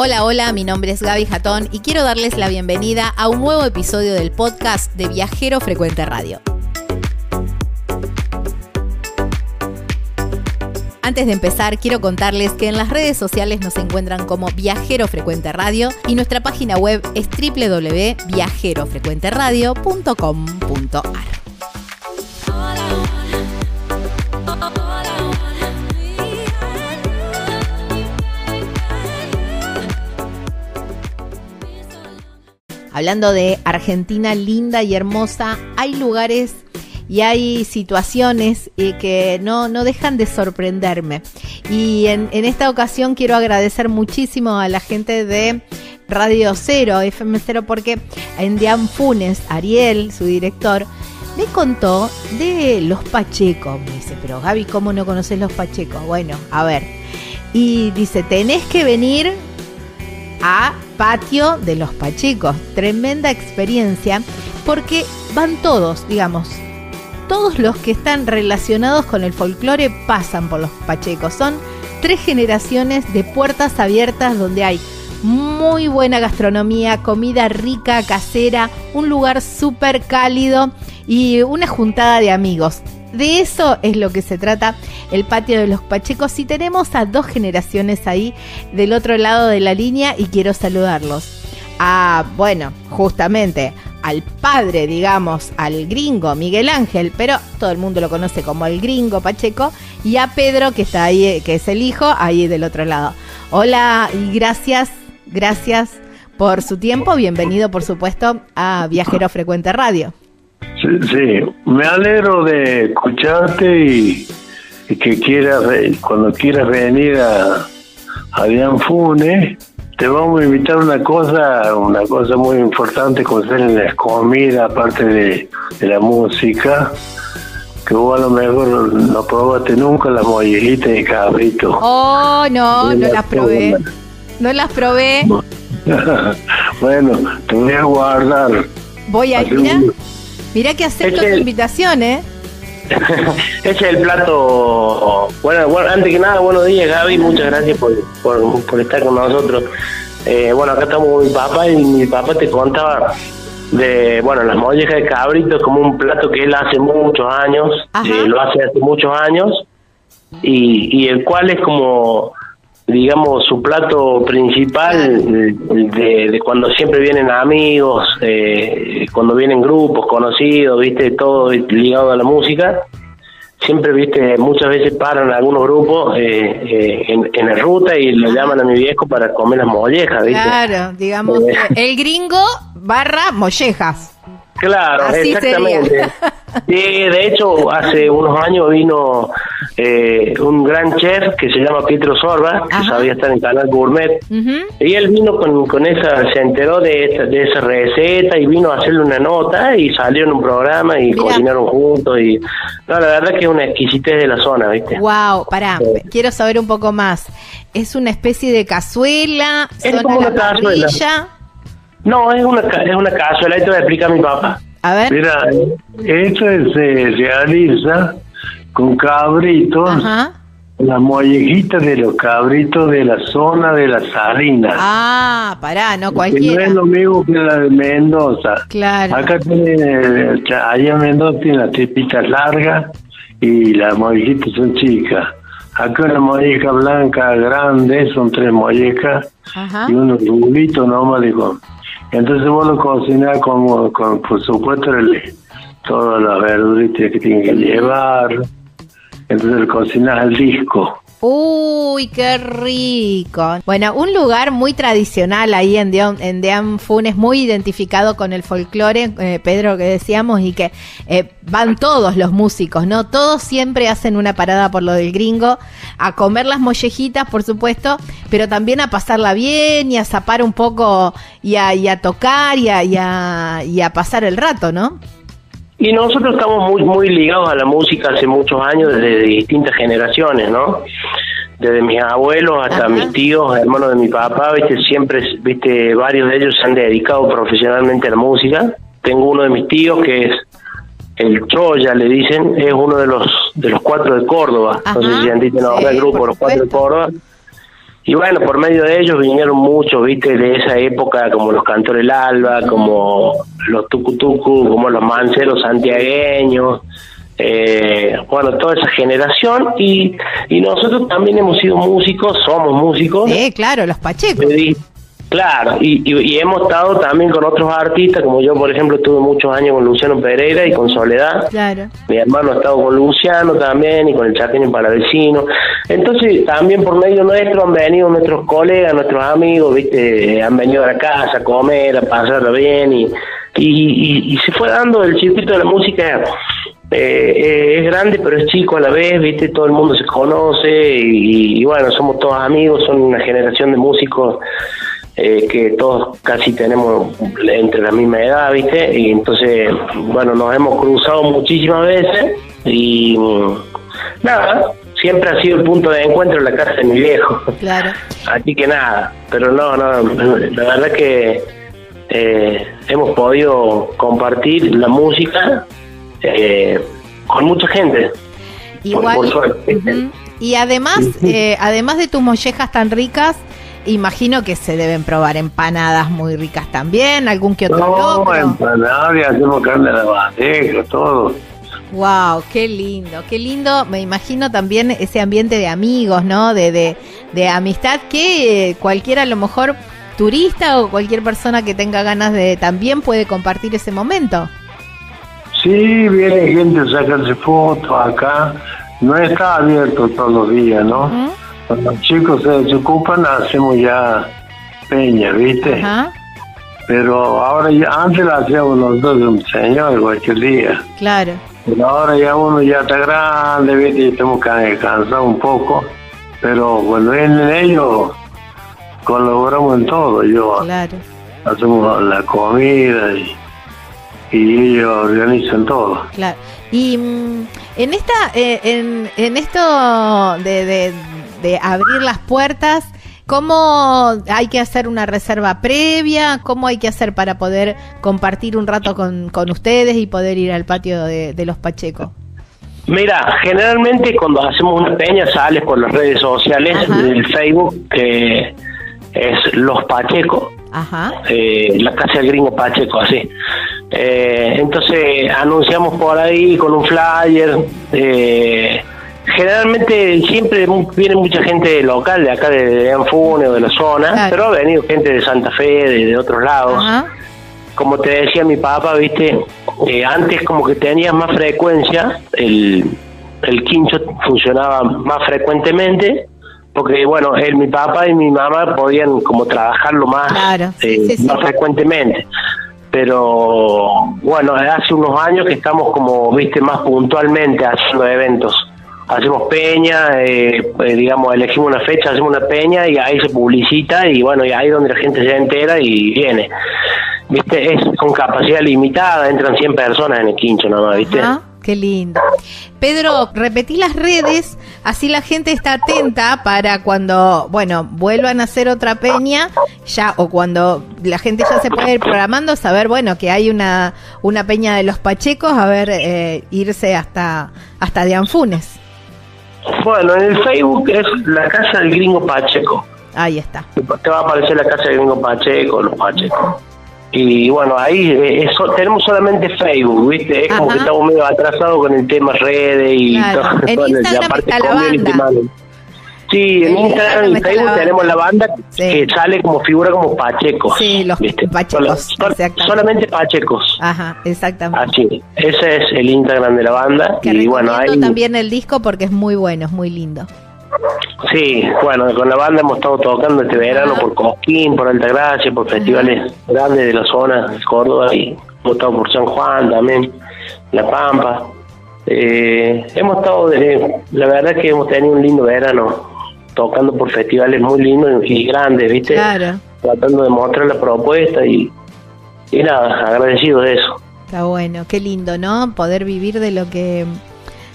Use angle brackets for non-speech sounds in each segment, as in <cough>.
Hola, hola, mi nombre es Gaby Jatón y quiero darles la bienvenida a un nuevo episodio del podcast de Viajero Frecuente Radio. Antes de empezar, quiero contarles que en las redes sociales nos encuentran como Viajero Frecuente Radio y nuestra página web es www.viajerofrecuenteradio.com.ar. Hablando de Argentina linda y hermosa, hay lugares y hay situaciones eh, que no, no dejan de sorprenderme. Y en, esta ocasión quiero agradecer muchísimo a la gente de Radio Cero, FM Cero, porque en Dian Funes, Ariel, su director, me contó de los Pachecos. Me dice, pero Gaby, ¿cómo no conoces los Pachecos? Bueno, a ver. Y dice, tenés que venir a Patio de los Pachecos. Tremenda experiencia porque van todos, digamos, todos los que están relacionados con el folclore pasan por los Pachecos. Son tres generaciones de puertas abiertas donde hay muy buena gastronomía, comida rica, casera, un lugar súper cálido y una juntada de amigos. De eso es lo que se trata el patio de los Pachecos y tenemos a dos generaciones ahí del otro lado de la línea y quiero saludarlos. A, bueno, justamente al padre, digamos, al gringo Miguel Ángel, pero todo el mundo lo conoce como el gringo Pacheco, y a Pedro, que está ahí, que es el hijo, ahí del otro lado. Hola y gracias, gracias por su tiempo. Bienvenido, por supuesto, a Viajero Frecuente Radio. Sí, sí. me alegro de escucharte y, que quieras, cuando quieras venir a, a Dianfune, te vamos a invitar una cosa, una cosa muy importante con ser en la comida, aparte de, la música, que vos a lo mejor no probaste nunca las mollejitas de cabrito. Oh, no, no las probé. No las probé. <laughs> bueno, te voy a guardar. Voy a ir. Mira que acepto tu invitación, ¿eh? Ese <laughs> es el plato. Bueno, bueno, antes que nada, buenos días, Gaby. Muchas gracias por, por, estar con nosotros. Eh, bueno, acá estamos con mi papá y mi papá te contaba de, bueno, las mollejas de cabrito es como un plato que él hace muchos años, eh, lo hace hace muchos años, y, y el cual es como digamos, su plato principal de, cuando siempre vienen amigos, eh, cuando vienen grupos conocidos, viste, todo ligado a la música. Siempre, viste, muchas veces paran algunos grupos eh, eh, en, en, la ruta y lo llaman a mi viejo para comer las mollejas, viste. Claro, digamos, el gringo barra mollejas. Claro, exactamente. Sí, de hecho, hace unos años vino eh, un gran chef que se llama Pietro Sorba, que sabía estar en Canal Gourmet, y él vino con, con esa, se enteró de, esa, de esa receta y vino a hacerle una nota y salió en un programa y cocinaron juntos y no, la verdad que es una exquisitez de la zona, ¿viste? Wow, pará, quiero saber un poco más. ¿Es una especie de cazuela? Es como una cazuela. No, es una, es una cazuela, esto lo explica mi papá. A ver. Mira, esto se realiza con cabritos, Ajá. la mollejita de los cabritos de la zona de las salinas. Ah, pará, no cualquiera. no es lo mismo que la de Mendoza. Claro. Acá tiene, allá en Mendoza tiene las tripitas largas y las mollejitas son chicas. Acá una molleja blanca grande, son tres mollejas y unos rubitos nomás, digo. Entonces vos lo cocinás como, con, por supuesto, el, todas las que tiene que llevar. Entonces lo cocinas al disco. Uy, qué rico. Bueno, un lugar muy tradicional ahí en Dean, en Funes, muy identificado con el folclore, eh, Pedro, que decíamos, y que eh, van todos los músicos, ¿no? Todos siempre hacen una parada por lo del gringo, a comer las mollejitas, por supuesto, pero también a pasarla bien y a zapar un poco y a, tocar y a, y a pasar el rato, ¿no? Y nosotros estamos muy muy ligados a la música hace muchos años, desde distintas generaciones, ¿no? Desde mis abuelos hasta mis tíos, hermanos de mi papá, viste, siempre, viste, varios de ellos se han dedicado profesionalmente a la música. Tengo uno de mis tíos que es el Choya, le dicen, es uno de los de los cuatro de Córdoba. no sé si han dicho no, el grupo, los cuatro de Córdoba. y bueno, por medio de ellos vinieron muchos, viste, de esa época, como los Cantores Alba, como los Tucutucu, como los Manceros santiagueños, eh, bueno, toda esa generación y, y nosotros también hemos sido músicos, somos músicos. Sí, claro, los Pachecos. Claro, y, y, hemos estado también con otros artistas, como yo, por ejemplo, estuve muchos años con Luciano Pereira y con Soledad. Claro. Mi hermano ha estado con Luciano también y con el Chaqueño Palavecino. Entonces, también por medio nuestro han venido nuestros colegas, nuestros amigos, ¿viste? Han venido a la casa a comer, a pasarlo bien y, y, y, se fue dando el circuito de la música. Eh, eh, es grande pero es chico a la vez, viste, todo el mundo se conoce y, y bueno, somos todos amigos, son una generación de músicos eh, que todos casi tenemos entre la misma edad, ¿viste? Y entonces, bueno, nos hemos cruzado muchísimas veces y nada, siempre ha sido el punto de encuentro en la casa de mi viejo. Claro. Así que nada, pero no, no, la verdad que eh, hemos podido compartir la música eh, con mucha gente. Igual. Y además, además de tus mollejas tan ricas, imagino que se deben probar empanadas muy ricas también, algún que otro No, empanadas, hacemos carne de bandeja, todo. Wow, qué lindo, qué lindo. Me imagino también ese ambiente de amigos, ¿no? De, de, de amistad que cualquiera a lo mejor turista o cualquier persona que tenga ganas de también puede compartir ese momento. Sí, viene gente a sacarse fotos acá. No está abierto todos los días, ¿no? Cuando los chicos se ocupan, hacemos ya peña, ¿viste? Pero ahora ya, antes la hacíamos de un señor cualquier día. Claro. Pero ahora ya uno ya está grande, ¿viste? Y tenemos que descansar un poco. Pero cuando vienen ellos, colaboramos en todo. Yo claro. hacemos la comida y, y ellos organizan todo. Claro. Y mm, en esta, eh, en, en esto de de abrir las puertas, ¿cómo hay que hacer una reserva previa? ¿Cómo hay que hacer para poder compartir un rato con, con ustedes y poder ir al patio de, los Pacheco? Mira, generalmente cuando hacemos una peña sales por las redes sociales, del Facebook, que es Los Pacheco, eh, la casa del gringo Pacheco, así. Eh, entonces anunciamos por ahí con un flyer. Eh, generalmente siempre viene mucha gente local de acá de, Anfune o de la zona, pero ha venido gente de Santa Fe, de, otros lados. Como te decía mi papá, viste, eh, antes como que tenía más frecuencia, el, el quincho funcionaba más frecuentemente, porque bueno, él, mi papá y mi mamá podían como trabajarlo más, eh, más frecuentemente pero bueno, hace unos años que estamos como, viste, más puntualmente haciendo eventos hacemos peña, eh, eh, digamos, elegimos una fecha, hacemos una peña y ahí se publicita y bueno, y ahí es donde la gente se entera y viene. ¿Viste? Es con capacidad limitada, entran 100 personas en el quincho nomás, ¿viste? Qué lindo. Pedro, repetí las redes, así la gente está atenta para cuando, bueno, vuelvan a hacer otra peña, ya, o cuando la gente ya se puede ir programando, saber, bueno, que hay una, una peña de los Pachecos, a ver, eh, irse hasta, hasta de Anfunes. Bueno, en el Facebook es la casa del gringo Pacheco. Ahí está. Te va a aparecer la casa del gringo Pacheco, los Pacheco. Y bueno, ahí eh, tenemos solamente Facebook, ¿viste? Es como que estamos medio atrasados con el tema redes y todo. En Instagram está la banda. Sí, en Instagram y Facebook tenemos la banda que sale como figura como Pacheco. Sí, los Pachecos. solamente Pachecos. Ajá, exactamente. Así, ese es el Instagram de la banda. y bueno, hay también el disco porque es muy bueno, es muy lindo. Sí, bueno, con la banda hemos estado tocando este verano por Cosquín, por Altagracia, por festivales grandes de la zona de Córdoba y hemos estado por San Juan también, La Pampa. Eh, hemos estado, la verdad que hemos tenido un lindo verano tocando por festivales muy lindos y grandes, ¿viste? Claro. Tratando de mostrar la propuesta y, y nada, agradecido de eso. Está bueno, qué lindo, ¿no? Poder vivir de lo que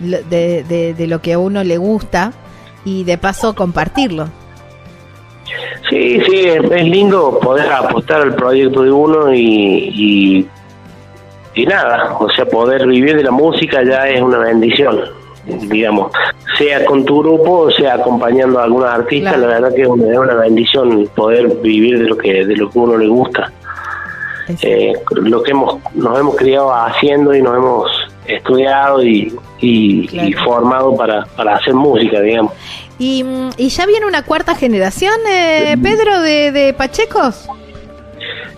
de, de, lo que a uno le gusta y de paso compartirlo. Sí, sí, es, lindo poder apostar al proyecto de uno y, y, y nada, o sea, poder vivir de la música ya es una bendición. digamos, sea con tu grupo, sea acompañando a algunos artistas, la verdad que es una, una, bendición poder vivir de lo que de lo que uno le gusta. Eh, lo que hemos nos hemos criado haciendo y nos hemos estudiado y, y, formado para, para hacer música, digamos. ¿Y, y ya viene una cuarta generación, eh, Pedro, de, de Pachecos?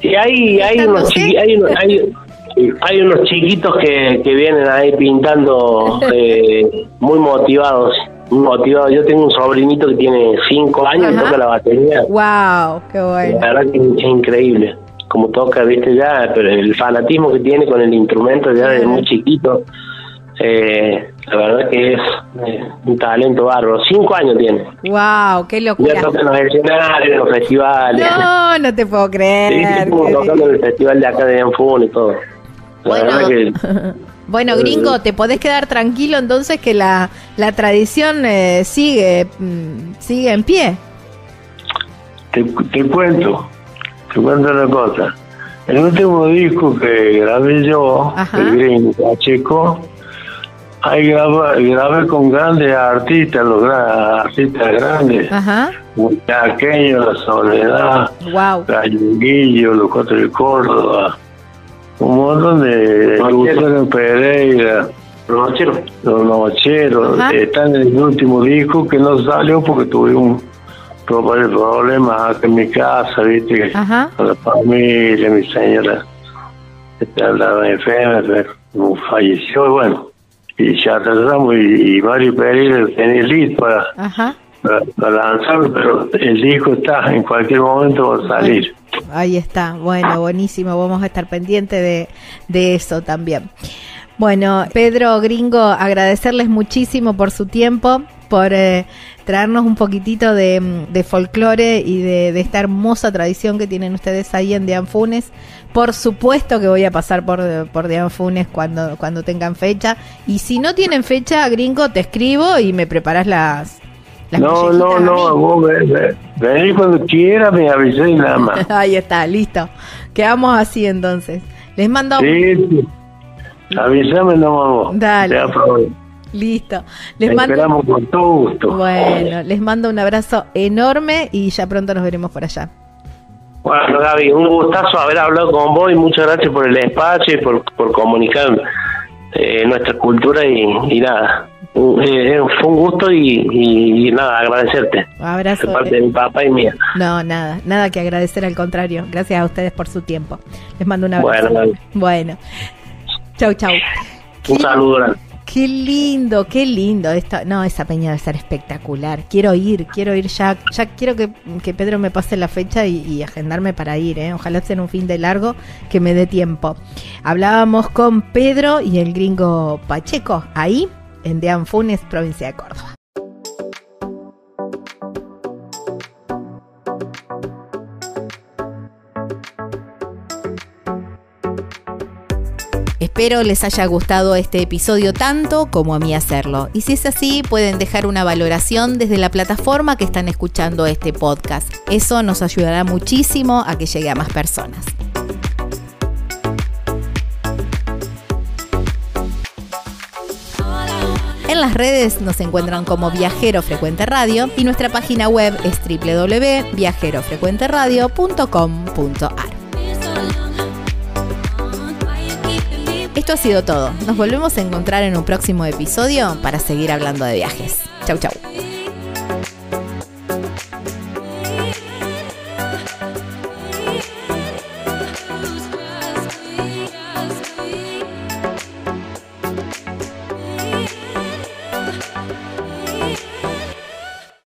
Y hay, hay, unos, hay, hay, hay unos chiquitos que, que vienen ahí pintando <laughs> eh, muy motivados. Muy motivados. Yo tengo un sobrinito que tiene cinco años y toca la batería. ¡Wow! ¡Qué bueno! La verdad que es increíble. Como toca, viste, ya, pero el fanatismo que tiene con el instrumento ya desde muy chiquito. Eh, la verdad que es eh, un talento bárbaro. Cinco años tiene. ¡Wow! ¡Qué locura! Ya toca en los escenarios, en los festivales. No, no te puedo creer. Sí, sí, como tocando en el festival de acá de Anfun y todo. Bueno, <laughs> gringo, te podés quedar tranquilo entonces que la, la tradición eh, sigue, mm, sigue en pie. Te, cuento, te cuento una cosa. El último disco que grabé yo, el gringo Pacheco, ahí grabé, grabé con grandes artistas, los artistas grandes. Ajá. La Soledad, wow. Gallunguillo, Los Cuatro de Córdoba. Un montón de Gustavo Pereira, los nocheros, los nocheros, están en el último disco que no salió porque tuve un problemas acá en mi casa, viste, con la familia, mi señora este, hablaba enferma, pero falleció, y bueno, y ya tratamos y, y Mario Pereira tenía listo para, para, lanzarlo, pero el disco está, en cualquier momento va a salir. Ahí está, bueno, buenísimo, vamos a estar pendientes de, de eso también. Bueno, Pedro Gringo, agradecerles muchísimo por su tiempo, por eh, traernos un poquitito de, de folclore y de, esta hermosa tradición que tienen ustedes ahí en Dianfunes. Por supuesto que voy a pasar por, por Dianfunes cuando, cuando tengan fecha. Y si no tienen fecha, Gringo, te escribo y me preparas las, no, no, no, vos vení cuando quiera, me avisé y nada más. <laughs> Ahí está, listo. Quedamos así entonces. Les mando. Sí, sí. Avísame nomás vos. Dale. Listo. Les mando... esperamos con todo gusto. Bueno, les mando un abrazo enorme y ya pronto nos veremos por allá. Bueno, Gaby, un gustazo haber hablado con vos y muchas gracias por el espacio y por, por comunicar eh, nuestra cultura y, y nada. Eh, fue un gusto y, nada, agradecerte. Abrazo. De parte de mi papá y mía. No, nada, nada que agradecer, al contrario. Gracias a ustedes por su tiempo. Les mando un abrazo. Bueno, bueno. chau, chau. Un saludo. Qué lindo, qué lindo. Esto, no, esa peña debe ser espectacular. Quiero ir, quiero ir ya. Ya quiero que, Pedro me pase la fecha y, agendarme para ir. ¿eh? Ojalá sea un fin de largo que me dé tiempo. Hablábamos con Pedro y el gringo Pacheco. Ahí en Deanfunes, provincia de Córdoba. Espero les haya gustado este episodio tanto como a mí hacerlo. Y si es así, pueden dejar una valoración desde la plataforma que están escuchando este podcast. Eso nos ayudará muchísimo a que llegue a más personas. En las redes nos encuentran como Viajero Frecuente Radio y nuestra página web es www.viajerofrecuenteradio.com.ar. Esto ha sido todo. Nos volvemos a encontrar en un próximo episodio para seguir hablando de viajes. Chau chau.